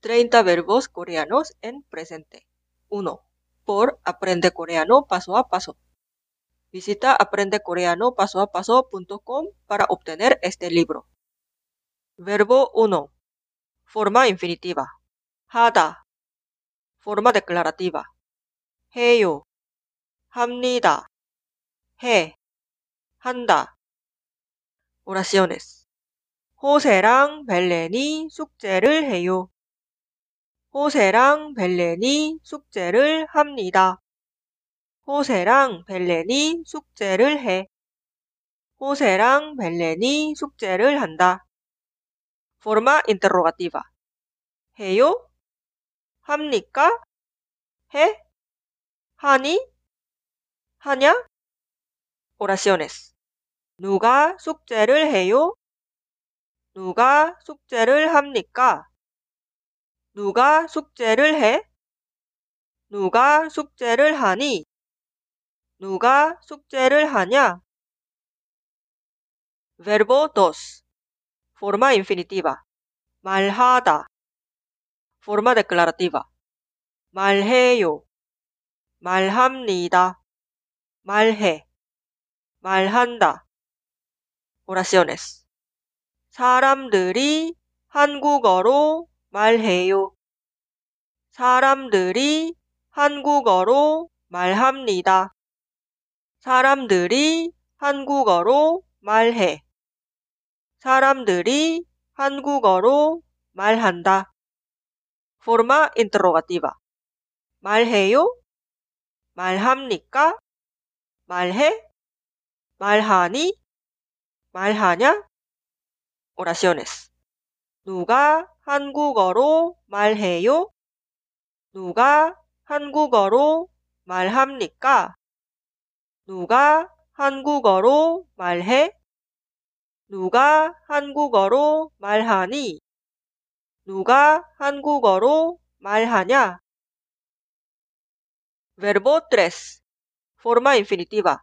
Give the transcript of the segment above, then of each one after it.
30 verbos coreanos en presente. 1. Por Aprende Coreano paso a paso. Visita aprendecoreanopasoapaso.com para obtener este libro. Verbo 1. Forma infinitiva. 하다. Forma declarativa. 해요. 합니다. 해. 한다. Oraciones. 호세랑 벨렌이 숙제를 해요. 호세랑 벨렌이 숙제를 합니다. 호세랑 벨렌이 숙제를 해. 호세랑 벨렌이 숙제를 한다. Forma interrogativa. 해요? 합니까? 해? 하니? 하냐? Oraciones. 누가 숙제를 해요? 누가 숙제를 합니까? 누가 숙제를 해? 누가 숙제를 하니? 누가 숙제를 하냐? Verbo 2. Forma infinitiva. 말하다. Forma declarativa. 말해요. 말합니다. 말해. 말한다. Oraciones. 사람들이 한국어로 말해요. 사람들이 한국어로 말합니다. 사람들이 한국어로 말해. 사람들이 한국어로 말한다. Forma interrogativa. 말해요? 말합니까? 말해? 말하니? 말하냐? Oraciones. 누가 한국어로 말해요? 누가 한국어로 말합니까? 누가 한국어로 말해? 누가 한국어로 말하니? 누가 한국어로 말하냐? Verbo 3. Forma infinitiva.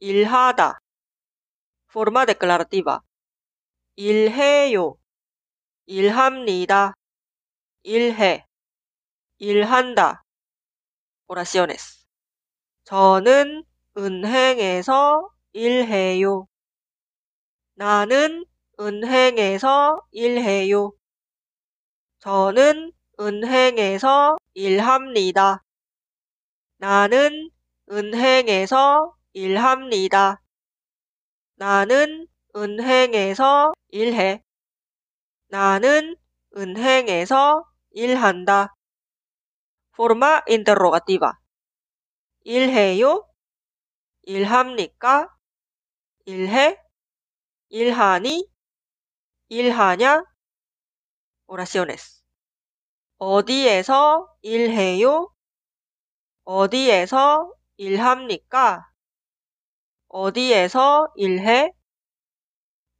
일하다. Forma declarativa. 일해요. 일합니다. 일해. 일한다. Oraciones. 저는 은행에서 일해요. 나는 은행에서 일해요. 저는 은행에서 일합니다. 나는 은행에서 일합니다. 나는 은행에서 일해. 나는 은행에서 일한다. Forma interrogativa. 일해요? 일합니까? 일해? 일하니? 일하냐? Oraciones. 어디에서 일해요? 어디에서 일합니까? 어디에서 일해?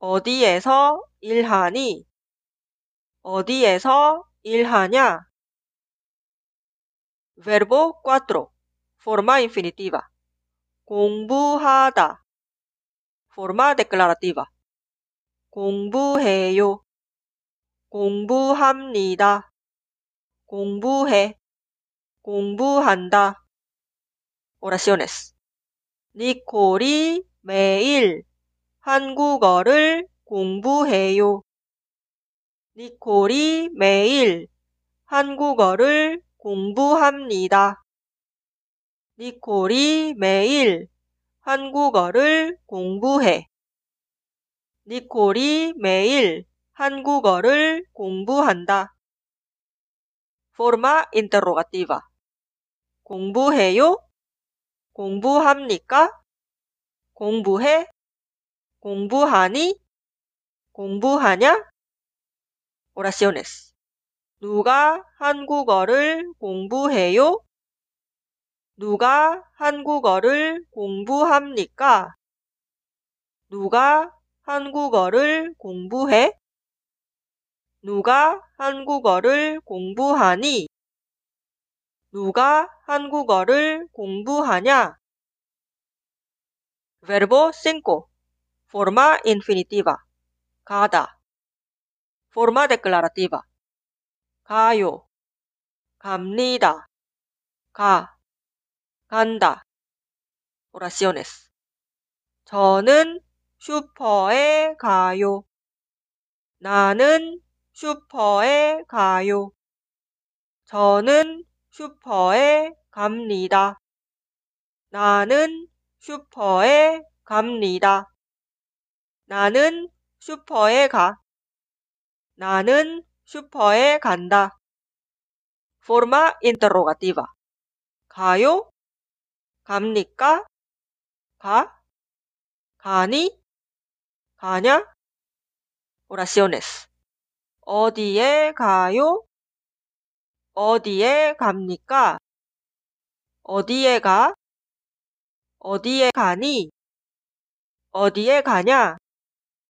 어디에서 일하니? 어디에서 일하냐? Verbo 4. Forma infinitiva. 공부하다. Forma declarativa. 공부해요. 공부합니다. 공부해. 공부한다. Oraciones. 니콜이 매일 한국어를 공부해요. 니콜이 매일 한국어를 공부합니다. 니콜이 매일 한국어를 공부해. 니콜이 매일 한국어를 공부한다. Forma interrogativa. 공부해요? 공부합니까? 공부해? 공부하니? 공부하냐? Oraciones. 누가 한국어를 공부해요? 누가 한국어를 공부합니까? 누가 한국어를 공부해? 누가 한국어를 공부하니? 누가 한국어를 공부하냐? Verbo 5. Forma infinitiva. 가다. Forma declarativa. 가요, 갑니다, 가, 간다. oraciones. 저는 슈퍼에 가요. 나는 슈퍼에 가요. 저는 슈퍼에 갑니다. 나는 슈퍼에 갑니다. 나는 슈퍼에 가. 나는 슈퍼에 간다. Forma interrogativa. 가요? 갑니까? 가? 가니? 가냐? Oraciones. 어디에 가요? 어디에 갑니까? 어디에 가? 어디에 가니? 어디에 가냐?